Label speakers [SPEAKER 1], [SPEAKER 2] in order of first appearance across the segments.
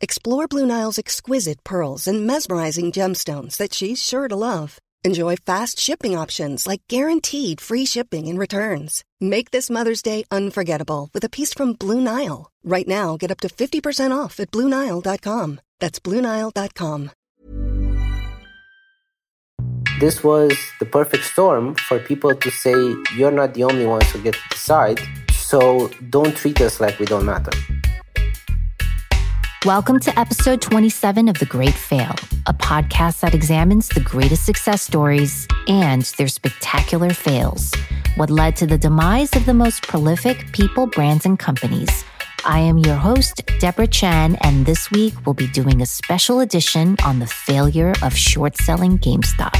[SPEAKER 1] Explore Blue Nile's exquisite pearls and mesmerizing gemstones that she's sure to love. Enjoy fast shipping options like guaranteed free shipping and returns. Make this Mother's Day unforgettable with a piece from Blue Nile. Right now, get up to 50% off at BlueNile.com. That's BlueNile.com.
[SPEAKER 2] This was the perfect storm for people to say, You're not the only ones who get to decide, so don't treat us like we don't matter.
[SPEAKER 3] Welcome to episode 27 of The Great Fail, a podcast that examines the greatest success stories and their spectacular fails, what led to the demise of the most prolific people, brands, and companies. I am your host, Deborah Chan, and this week we'll be doing a special edition on the failure of short selling GameStop.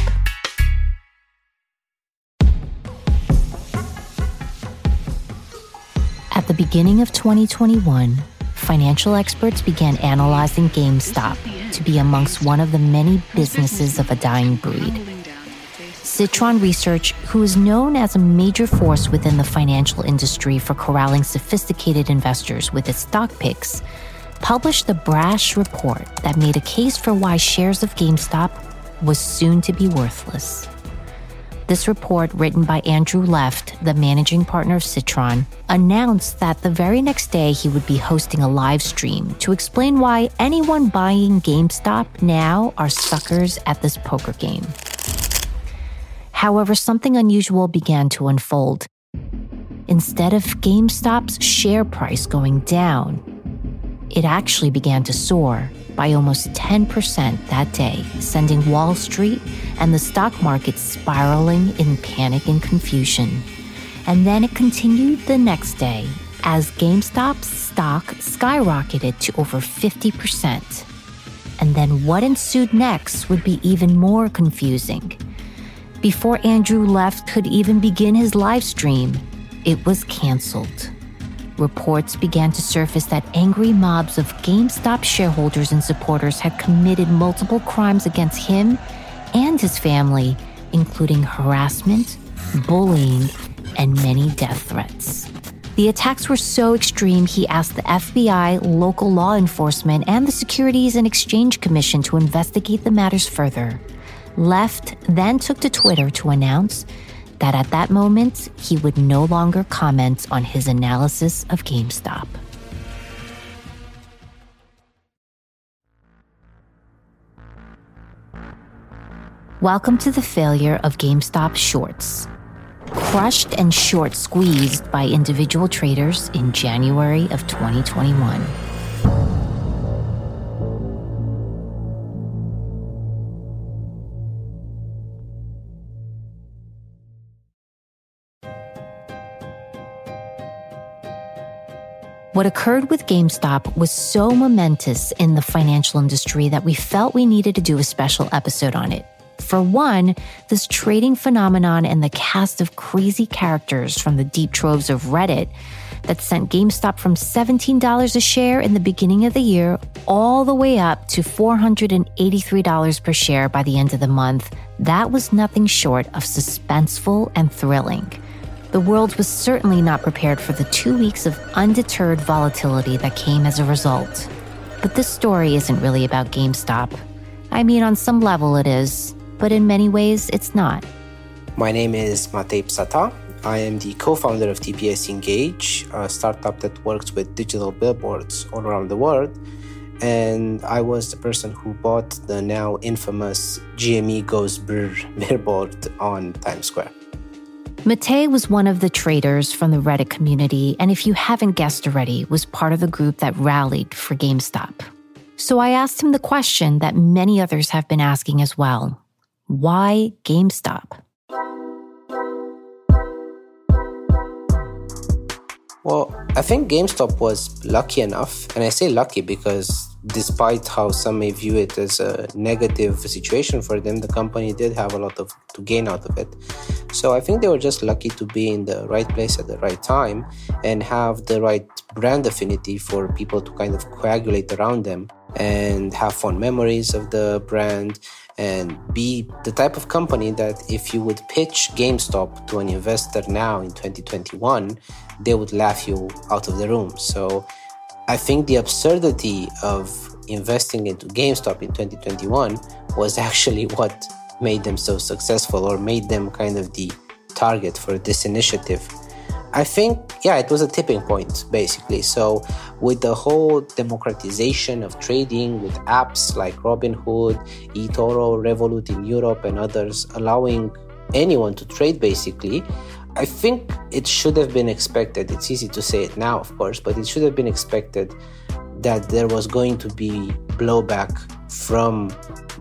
[SPEAKER 3] At the beginning of 2021, financial experts began analyzing GameStop to be amongst one of the many businesses of a dying breed. Citron Research, who is known as a major force within the financial industry for corralling sophisticated investors with its stock picks, published the brash report that made a case for why shares of GameStop was soon to be worthless. This report, written by Andrew Left, the managing partner of Citron, announced that the very next day he would be hosting a live stream to explain why anyone buying GameStop now are suckers at this poker game. However, something unusual began to unfold. Instead of GameStop's share price going down, it actually began to soar by almost 10% that day, sending Wall Street and the stock market spiraling in panic and confusion. And then it continued the next day as GameStop's stock skyrocketed to over 50%. And then what ensued next would be even more confusing. Before Andrew Left could even begin his live stream, it was canceled reports began to surface that angry mobs of GameStop shareholders and supporters had committed multiple crimes against him and his family, including harassment, bullying, and many death threats. The attacks were so extreme, he asked the FBI, local law enforcement, and the Securities and Exchange Commission to investigate the matters further. Left then took to Twitter to announce that at that moment, he would no longer comment on his analysis of GameStop. Welcome to the failure of GameStop shorts. Crushed and short squeezed by individual traders in January of 2021. What occurred with GameStop was so momentous in the financial industry that we felt we needed to do a special episode on it. For one, this trading phenomenon and the cast of crazy characters from the deep troves of Reddit that sent GameStop from $17 a share in the beginning of the year all the way up to $483 per share by the end of the month, that was nothing short of suspenseful and thrilling. The world was certainly not prepared for the two weeks of undeterred volatility that came as a result. But this story isn't really about GameStop. I mean, on some level it is, but in many ways it's not.
[SPEAKER 2] My name is Matei Psatta. I am the co founder of TPS Engage, a startup that works with digital billboards all around the world. And I was the person who bought the now infamous GME Goes Brr billboard on Times Square.
[SPEAKER 3] Matei was one of the traders from the Reddit community, and if you haven't guessed already, was part of the group that rallied for GameStop. So I asked him the question that many others have been asking as well why GameStop?
[SPEAKER 2] Well, I think GameStop was lucky enough, and I say lucky because despite how some may view it as a negative situation for them, the company did have a lot of to gain out of it. So I think they were just lucky to be in the right place at the right time and have the right brand affinity for people to kind of coagulate around them and have fond memories of the brand and be the type of company that if you would pitch GameStop to an investor now in 2021, they would laugh you out of the room. So I think the absurdity of investing into GameStop in 2021 was actually what made them so successful or made them kind of the target for this initiative. I think, yeah, it was a tipping point, basically. So, with the whole democratization of trading with apps like Robinhood, eToro, Revolut in Europe, and others, allowing anyone to trade basically, I think it should have been expected. It's easy to say it now, of course, but it should have been expected that there was going to be blowback from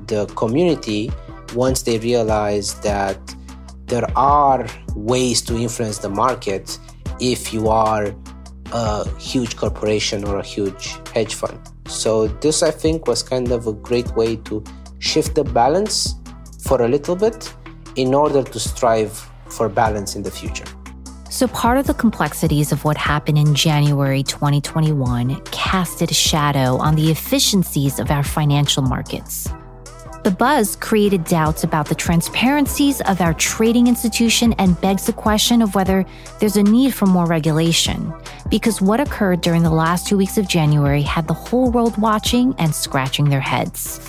[SPEAKER 2] the community once they realized that there are ways to influence the market if you are a huge corporation or a huge hedge fund. So, this I think was kind of a great way to shift the balance for a little bit in order to strive for balance in the future.
[SPEAKER 3] So, part of the complexities of what happened in January 2021 casted a shadow on the efficiencies of our financial markets. The buzz created doubts about the transparencies of our trading institution and begs the question of whether there's a need for more regulation. Because what occurred during the last two weeks of January had the whole world watching and scratching their heads.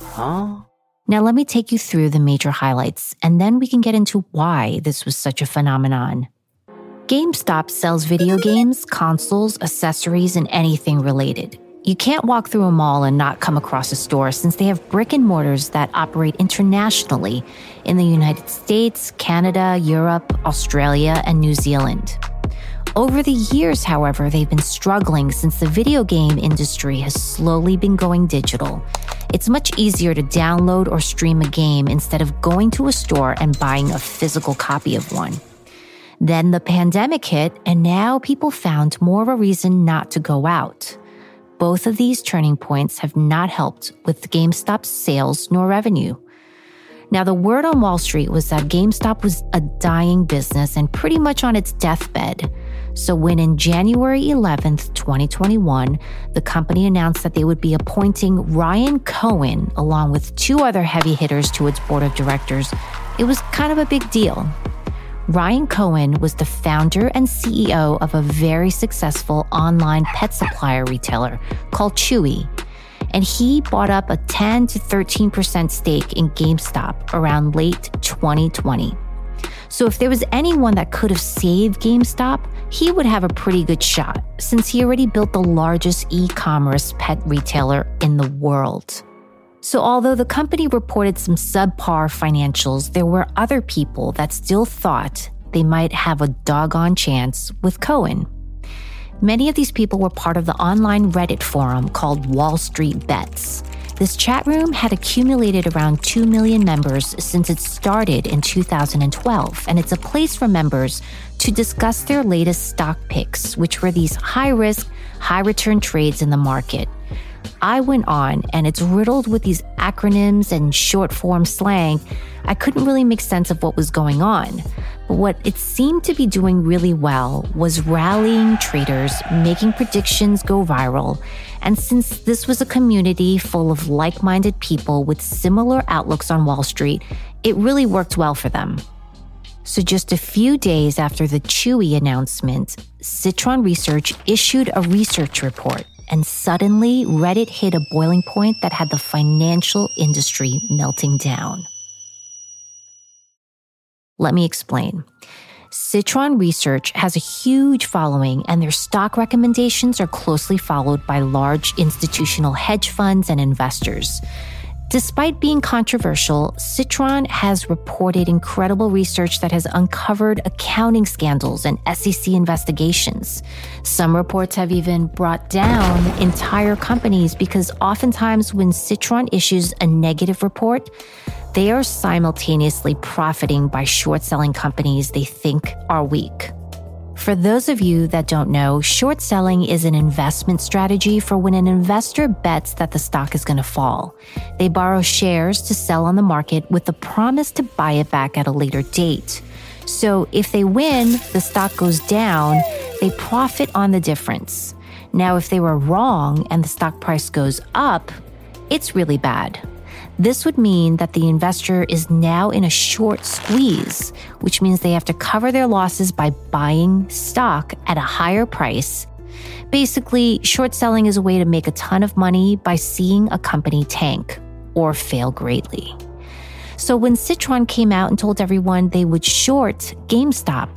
[SPEAKER 2] Huh?
[SPEAKER 3] Now, let me take you through the major highlights, and then we can get into why this was such a phenomenon. GameStop sells video games, consoles, accessories, and anything related. You can't walk through a mall and not come across a store since they have brick and mortars that operate internationally in the United States, Canada, Europe, Australia, and New Zealand. Over the years, however, they've been struggling since the video game industry has slowly been going digital. It's much easier to download or stream a game instead of going to a store and buying a physical copy of one. Then the pandemic hit, and now people found more of a reason not to go out. Both of these turning points have not helped with GameStop's sales nor revenue. Now, the word on Wall Street was that GameStop was a dying business and pretty much on its deathbed. So, when in January 11th, 2021, the company announced that they would be appointing Ryan Cohen along with two other heavy hitters to its board of directors, it was kind of a big deal. Ryan Cohen was the founder and CEO of a very successful online pet supplier retailer called Chewy. And he bought up a 10 to 13% stake in GameStop around late 2020. So if there was anyone that could have saved GameStop, he would have a pretty good shot since he already built the largest e commerce pet retailer in the world. So, although the company reported some subpar financials, there were other people that still thought they might have a doggone chance with Cohen. Many of these people were part of the online Reddit forum called Wall Street Bets. This chat room had accumulated around 2 million members since it started in 2012, and it's a place for members to discuss their latest stock picks, which were these high risk, high return trades in the market. I went on, and it's riddled with these acronyms and short form slang. I couldn't really make sense of what was going on. But what it seemed to be doing really well was rallying traders, making predictions go viral. And since this was a community full of like minded people with similar outlooks on Wall Street, it really worked well for them. So, just a few days after the Chewy announcement, Citron Research issued a research report and suddenly Reddit hit a boiling point that had the financial industry melting down. Let me explain. Citron Research has a huge following, and their stock recommendations are closely followed by large institutional hedge funds and investors. Despite being controversial, Citron has reported incredible research that has uncovered accounting scandals and SEC investigations. Some reports have even brought down entire companies because oftentimes when Citron issues a negative report, they are simultaneously profiting by short selling companies they think are weak. For those of you that don't know, short selling is an investment strategy for when an investor bets that the stock is going to fall. They borrow shares to sell on the market with the promise to buy it back at a later date. So if they win, the stock goes down, they profit on the difference. Now, if they were wrong and the stock price goes up, it's really bad. This would mean that the investor is now in a short squeeze, which means they have to cover their losses by buying stock at a higher price. Basically, short selling is a way to make a ton of money by seeing a company tank or fail greatly. So when Citron came out and told everyone they would short GameStop,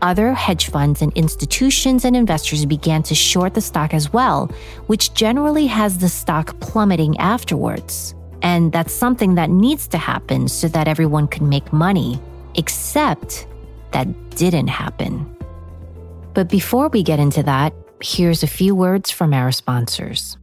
[SPEAKER 3] other hedge funds and institutions and investors began to short the stock as well, which generally has the stock plummeting afterwards. And that's something that needs to happen so that everyone can make money, except that didn't happen. But before we get into that, here's a few words from our sponsors.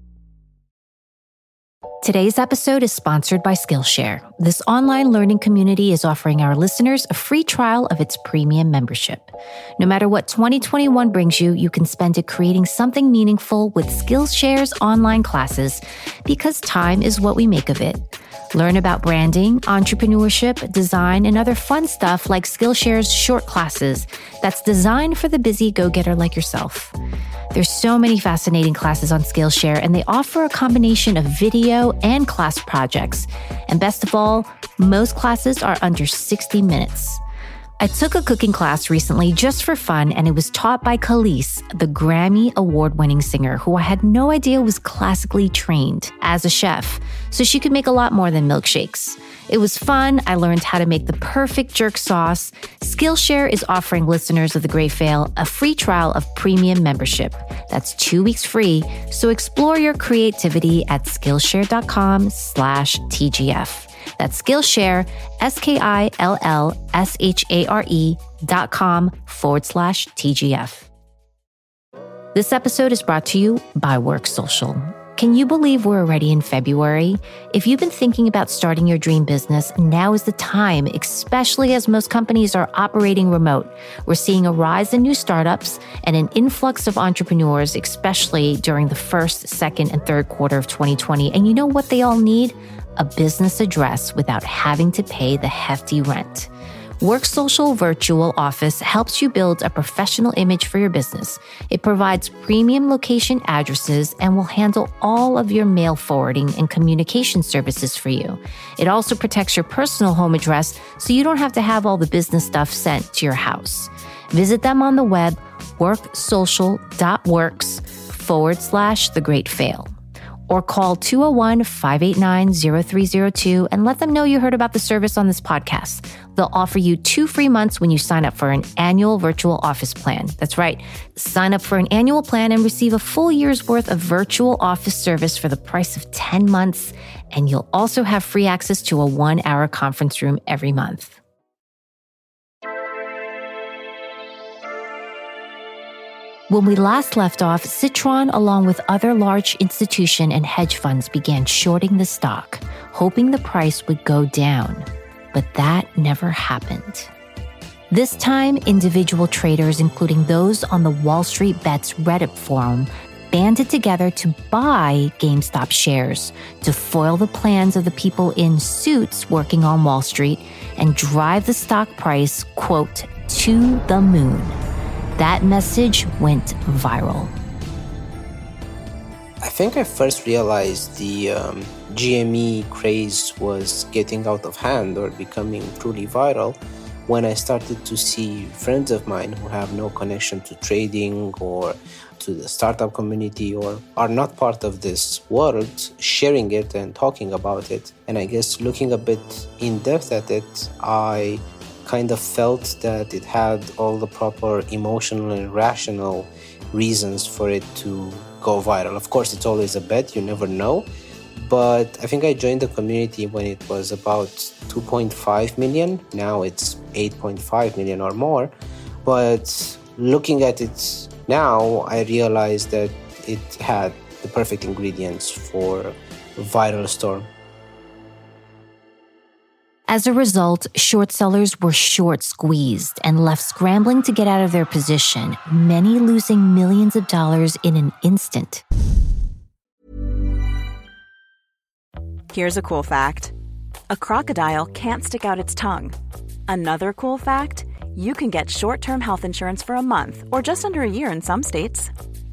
[SPEAKER 3] Today's episode is sponsored by Skillshare. This online learning community is offering our listeners a free trial of its premium membership. No matter what 2021 brings you, you can spend it creating something meaningful with Skillshare's online classes because time is what we make of it. Learn about branding, entrepreneurship, design, and other fun stuff like Skillshare's short classes that's designed for the busy go getter like yourself. There's so many fascinating classes on Skillshare, and they offer a combination of video and class projects. And best of all, most classes are under 60 minutes. I took a cooking class recently just for fun, and it was taught by Kelis, the Grammy award winning singer, who I had no idea was classically trained as a chef, so she could make a lot more than milkshakes. It was fun. I learned how to make the perfect jerk sauce. Skillshare is offering listeners of The Great Fail a free trial of premium membership. That's two weeks free. So explore your creativity at Skillshare.com slash TGF. That's Skillshare, S-K-I-L-L-S-H-A-R-E dot com forward slash TGF. This episode is brought to you by Work Social. Can you believe we're already in February? If you've been thinking about starting your dream business, now is the time, especially as most companies are operating remote. We're seeing a rise in new startups and an influx of entrepreneurs, especially during the first, second, and third quarter of 2020. And you know what they all need? A business address without having to pay the hefty rent. Work Social Virtual Office helps you build a professional image for your business. It provides premium location addresses and will handle all of your mail forwarding and communication services for you. It also protects your personal home address so you don't have to have all the business stuff sent to your house. Visit them on the web, worksocial.works forward slash the great fail or call 201 589 0302 and let them know you heard about the service on this podcast. They'll offer you two free months when you sign up for an annual virtual office plan. That's right. Sign up for an annual plan and receive a full year's worth of virtual office service for the price of 10 months. And you'll also have free access to a one hour conference room every month. When we last left off, Citron, along with other large institution and hedge funds, began shorting the stock, hoping the price would go down. But that never happened. This time, individual traders, including those on the Wall Street Bets Reddit forum, banded together to buy GameStop shares to foil the plans of the people in suits working on Wall Street and drive the stock price, quote, to the moon. That message went viral.
[SPEAKER 2] I think I first realized the um, GME craze was getting out of hand or becoming truly viral when I started to see friends of mine who have no connection to trading or to the startup community or are not part of this world sharing it and talking about it. And I guess looking a bit in depth at it, I kind of felt that it had all the proper emotional and rational reasons for it to go viral. Of course, it's always a bet, you never know. but I think I joined the community when it was about 2.5 million. Now it's 8.5 million or more. But looking at it now, I realized that it had the perfect ingredients for viral storm.
[SPEAKER 3] As a result, short sellers were short squeezed and left scrambling to get out of their position, many losing millions of dollars in an instant.
[SPEAKER 4] Here's a cool fact a crocodile can't stick out its tongue. Another cool fact you can get short term health insurance for a month or just under a year in some states.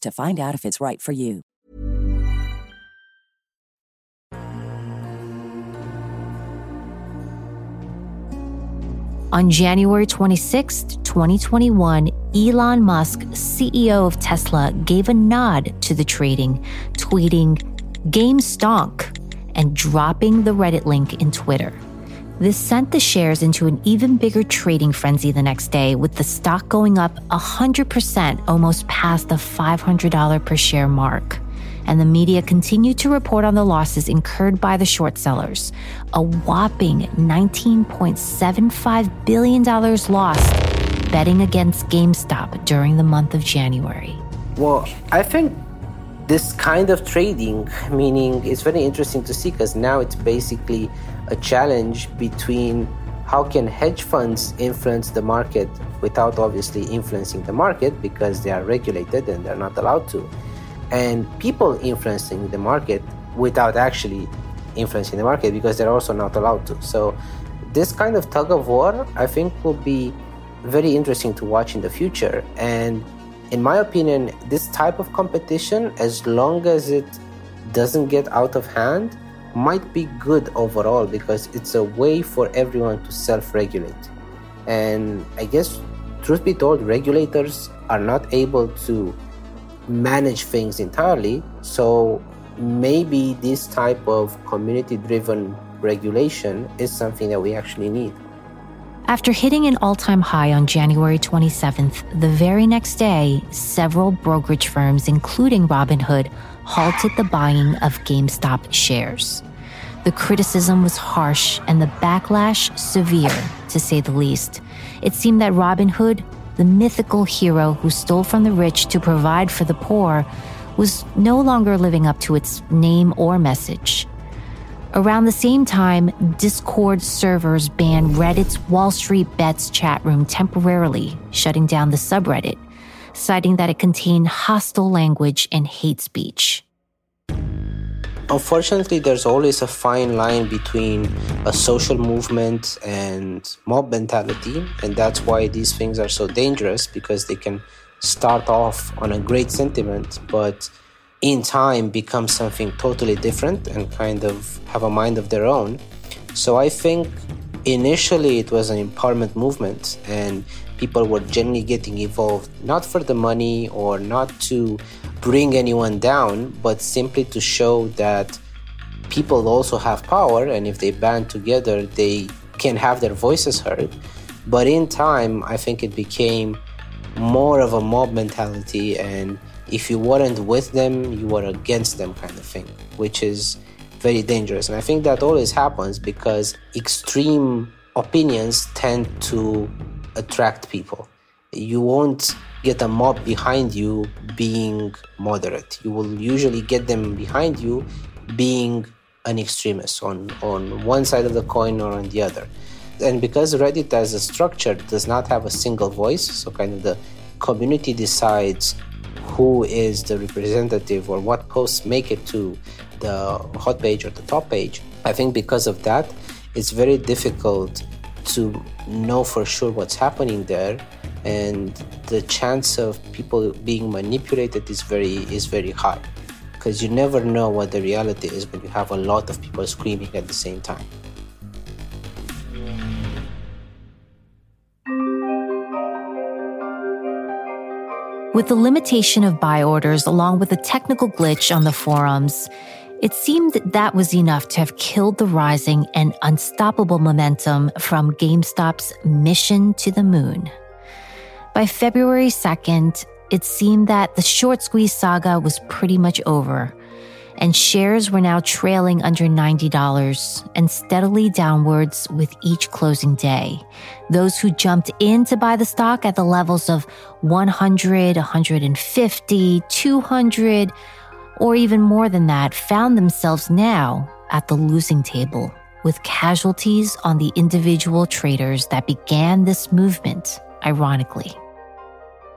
[SPEAKER 5] to find out if it's right for you.
[SPEAKER 3] On January 26, 2021, Elon Musk, CEO of Tesla, gave a nod to the trading, tweeting, Game stonk, and dropping the Reddit link in Twitter. This sent the shares into an even bigger trading frenzy the next day, with the stock going up 100%, almost past the $500 per share mark. And the media continued to report on the losses incurred by the short sellers, a whopping $19.75 billion lost betting against GameStop during the month of January.
[SPEAKER 2] Well, I think this kind of trading, meaning it's very interesting to see because now it's basically a challenge between how can hedge funds influence the market without obviously influencing the market because they are regulated and they're not allowed to and people influencing the market without actually influencing the market because they're also not allowed to. So this kind of tug of war i think will be very interesting to watch in the future. And in my opinion this type of competition as long as it doesn't get out of hand might be good overall because it's a way for everyone to self regulate. And I guess, truth be told, regulators are not able to manage things entirely. So maybe this type of community driven regulation is something that we actually need.
[SPEAKER 3] After hitting an all time high on January 27th, the very next day, several brokerage firms, including Robinhood, halted the buying of GameStop shares. The criticism was harsh and the backlash severe, to say the least. It seemed that Robin Hood, the mythical hero who stole from the rich to provide for the poor, was no longer living up to its name or message. Around the same time, Discord servers banned Reddit's Wall Street Bets chat room temporarily, shutting down the subreddit, citing that it contained hostile language and hate speech.
[SPEAKER 2] Unfortunately, there's always a fine line between a social movement and mob mentality, and that's why these things are so dangerous because they can start off on a great sentiment, but in time become something totally different and kind of have a mind of their own. So I think initially it was an empowerment movement, and people were generally getting involved not for the money or not to bring anyone down, but simply to show that people also have power, and if they band together, they can have their voices heard. But in time, I think it became more of a mob mentality, and if you weren't with them, you were against them, kind of thing, which is very dangerous. And I think that always happens because extreme opinions tend to attract people. You won't get a mob behind you being moderate. You will usually get them behind you being an extremist on, on one side of the coin or on the other. And because Reddit as a structure does not have a single voice, so kind of the community decides who is the representative or what posts make it to the hot page or the top page. I think because of that, it's very difficult to know for sure what's happening there and the chance of people being manipulated is very is very high because you never know what the reality is when you have a lot of people screaming at the same time.
[SPEAKER 3] With the limitation of buy orders, along with a technical glitch on the forums, it seemed that, that was enough to have killed the rising and unstoppable momentum from GameStop's mission to the moon. By February 2nd, it seemed that the short squeeze saga was pretty much over, and shares were now trailing under $90 and steadily downwards with each closing day. Those who jumped in to buy the stock at the levels of 100, 150, 200, or even more than that found themselves now at the losing table with casualties on the individual traders that began this movement, ironically.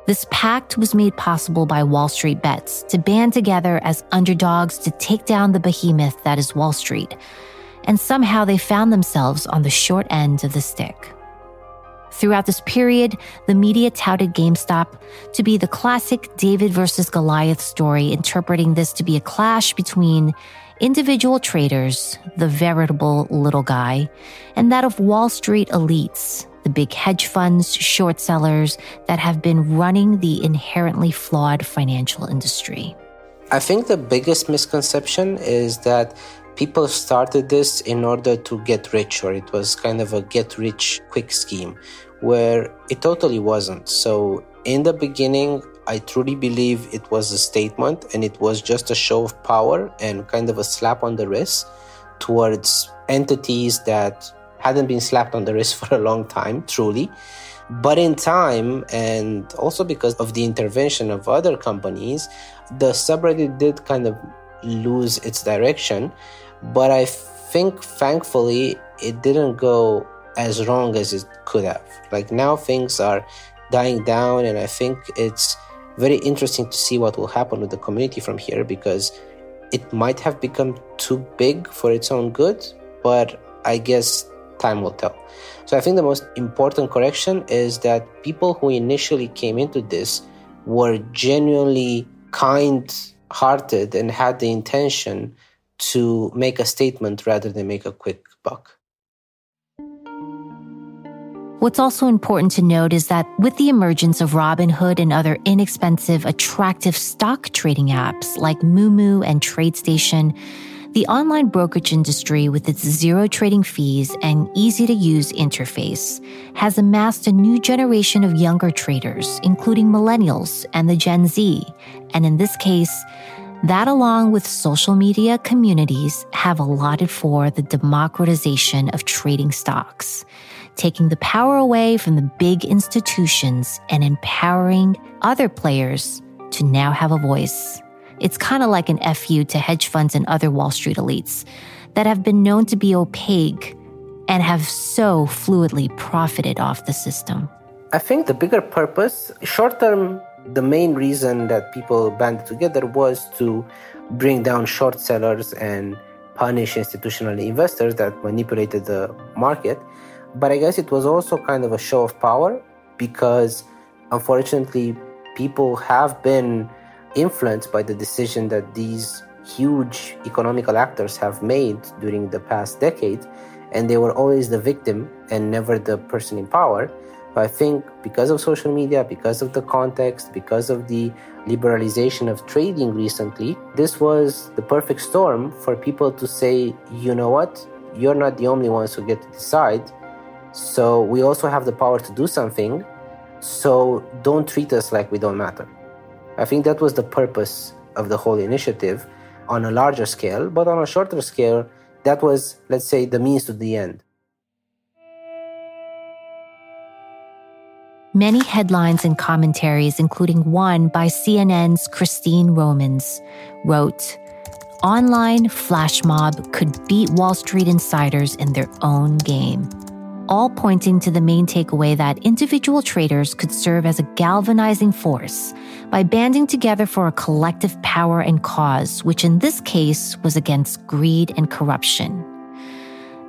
[SPEAKER 3] This pact was made possible by Wall Street bets to band together as underdogs to take down the behemoth that is Wall Street. And somehow they found themselves on the short end of the stick. Throughout this period, the media touted GameStop to be the classic David versus Goliath story, interpreting this to be a clash between individual traders, the veritable little guy, and that of Wall Street elites, the big hedge funds, short sellers that have been running the inherently flawed financial industry.
[SPEAKER 2] I think the biggest misconception is that people started this in order to get rich, or it was kind of a get rich quick scheme, where it totally wasn't. So, in the beginning, I truly believe it was a statement and it was just a show of power and kind of a slap on the wrist towards entities that hadn't been slapped on the wrist for a long time, truly. But in time, and also because of the intervention of other companies, the subreddit did kind of lose its direction. But I think, thankfully, it didn't go as wrong as it could have. Like now, things are dying down, and I think it's very interesting to see what will happen with the community from here because it might have become too big for its own good, but I guess time will tell. So I think the most important correction is that people who initially came into this were genuinely kind hearted and had the intention to make a statement rather than make a quick buck.
[SPEAKER 3] What's also important to note is that with the emergence of Robinhood and other inexpensive, attractive stock trading apps like Moomoo and TradeStation, the online brokerage industry, with its zero trading fees and easy to use interface, has amassed a new generation of younger traders, including millennials and the Gen Z. And in this case, that, along with social media communities, have allotted for the democratization of trading stocks, taking the power away from the big institutions and empowering other players to now have a voice. It's kind of like an FU to hedge funds and other Wall Street elites that have been known to be opaque and have so fluidly profited off the system.
[SPEAKER 2] I think the bigger purpose, short term, the main reason that people banded together was to bring down short sellers and punish institutional investors that manipulated the market. But I guess it was also kind of a show of power because unfortunately people have been influenced by the decision that these huge economical actors have made during the past decade, and they were always the victim and never the person in power. But I think because of social media, because of the context, because of the liberalization of trading recently, this was the perfect storm for people to say, you know what, you're not the only ones who get to decide. So we also have the power to do something. So don't treat us like we don't matter. I think that was the purpose of the whole initiative on a larger scale, but on a shorter scale, that was, let's say, the means to the end.
[SPEAKER 3] Many headlines and commentaries, including one by CNN's Christine Romans, wrote Online flash mob could beat Wall Street insiders in their own game all pointing to the main takeaway that individual traders could serve as a galvanizing force by banding together for a collective power and cause, which in this case was against greed and corruption.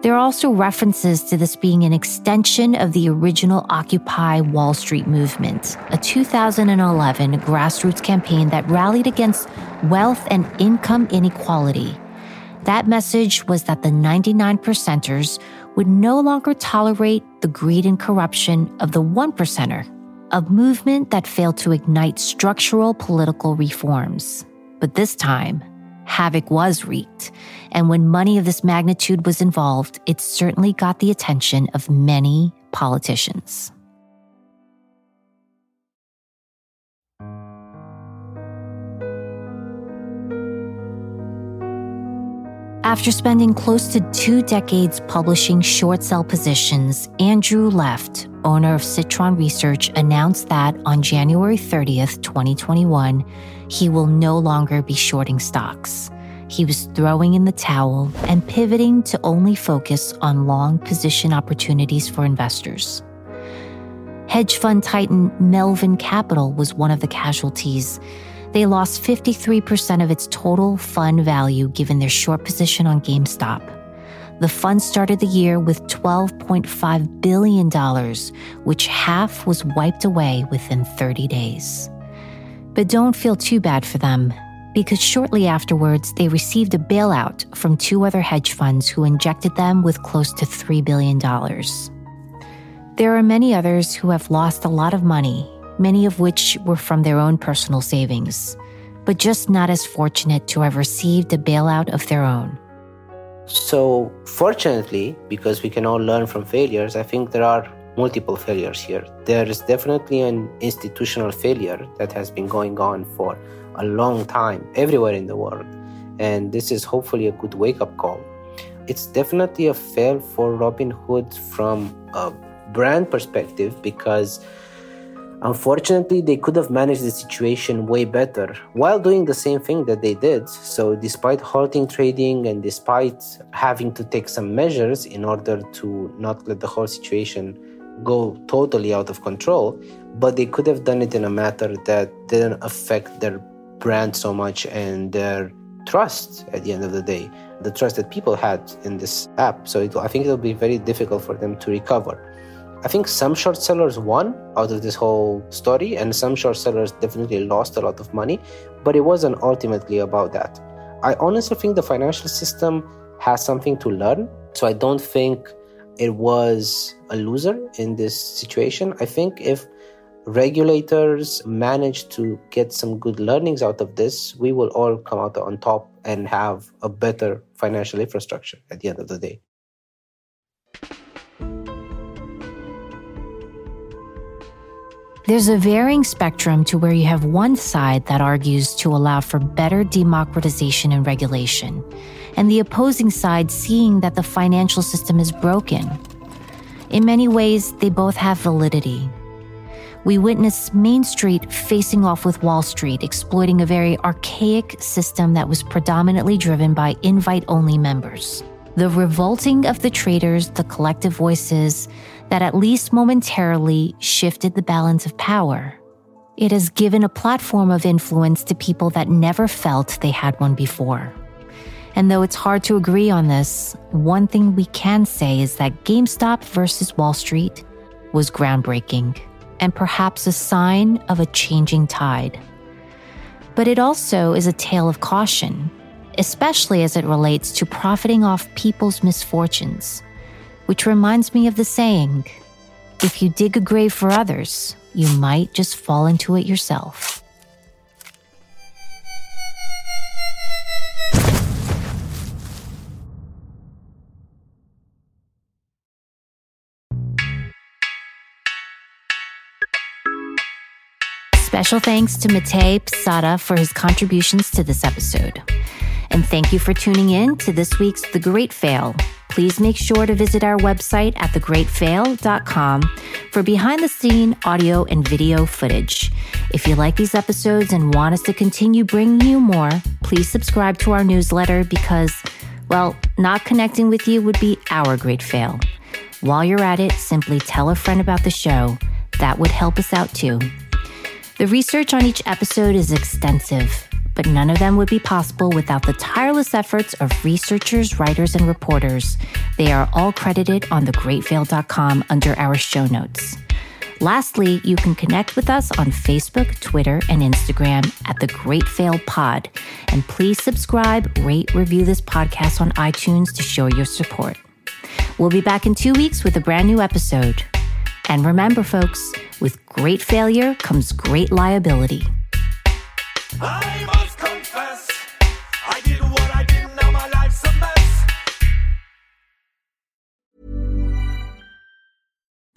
[SPEAKER 3] There are also references to this being an extension of the original Occupy Wall Street movement, a 2011 grassroots campaign that rallied against wealth and income inequality. That message was that the 99 percenters would no longer tolerate the greed and corruption of the one percenter, a movement that failed to ignite structural political reforms. But this time, havoc was wreaked, and when money of this magnitude was involved, it certainly got the attention of many politicians. After spending close to two decades publishing short sell positions, Andrew Left, owner of Citron Research, announced that on January 30th, 2021, he will no longer be shorting stocks. He was throwing in the towel and pivoting to only focus on long position opportunities for investors. Hedge fund titan Melvin Capital was one of the casualties they lost 53% of its total fund value given their short position on GameStop. The fund started the year with $12.5 billion, which half was wiped away within 30 days. But don't feel too bad for them, because shortly afterwards, they received a bailout from two other hedge funds who injected them with close to $3 billion. There are many others who have lost a lot of money many of which were from their own personal savings, but just not as fortunate to have received a bailout of their own.
[SPEAKER 2] So, fortunately, because we can all learn from failures, I think there are multiple failures here. There is definitely an institutional failure that has been going on for a long time everywhere in the world. And this is hopefully a good wake up call. It's definitely a fail for Robinhood from a brand perspective because Unfortunately, they could have managed the situation way better while doing the same thing that they did. So, despite halting trading and despite having to take some measures in order to not let the whole situation go totally out of control, but they could have done it in a matter that didn't affect their brand so much and their trust at the end of the day, the trust that people had in this app. So, it, I think it'll be very difficult for them to recover. I think some short sellers won out of this whole story, and some short sellers definitely lost a lot of money, but it wasn't ultimately about that. I honestly think the financial system has something to learn, so I don't think it was a loser in this situation. I think if regulators manage to get some good learnings out of this, we will all come out on top and have a better financial infrastructure at the end of the day.
[SPEAKER 3] There's a varying spectrum to where you have one side that argues to allow for better democratization and regulation, and the opposing side seeing that the financial system is broken. In many ways, they both have validity. We witness Main Street facing off with Wall Street, exploiting a very archaic system that was predominantly driven by invite only members. The revolting of the traders, the collective voices, that at least momentarily shifted the balance of power. It has given a platform of influence to people that never felt they had one before. And though it's hard to agree on this, one thing we can say is that GameStop versus Wall Street was groundbreaking and perhaps a sign of a changing tide. But it also is a tale of caution, especially as it relates to profiting off people's misfortunes which reminds me of the saying if you dig a grave for others, you might just fall into it yourself. Special thanks to Matei Psatta for his contributions to this episode. And thank you for tuning in to this week's The Great Fail. Please make sure to visit our website at thegreatfail.com for behind the scene audio and video footage. If you like these episodes and want us to continue bringing you more, please subscribe to our newsletter because, well, not connecting with you would be our great fail. While you're at it, simply tell a friend about the show. That would help us out too. The research on each episode is extensive, but none of them would be possible without the tireless efforts of researchers, writers, and reporters. They are all credited on thegreatfail.com under our show notes. Lastly, you can connect with us on Facebook, Twitter, and Instagram at The Great Fail Pod. And please subscribe, rate, review this podcast on iTunes to show your support. We'll be back in two weeks with a brand new episode. And remember, folks, with great failure comes great liability.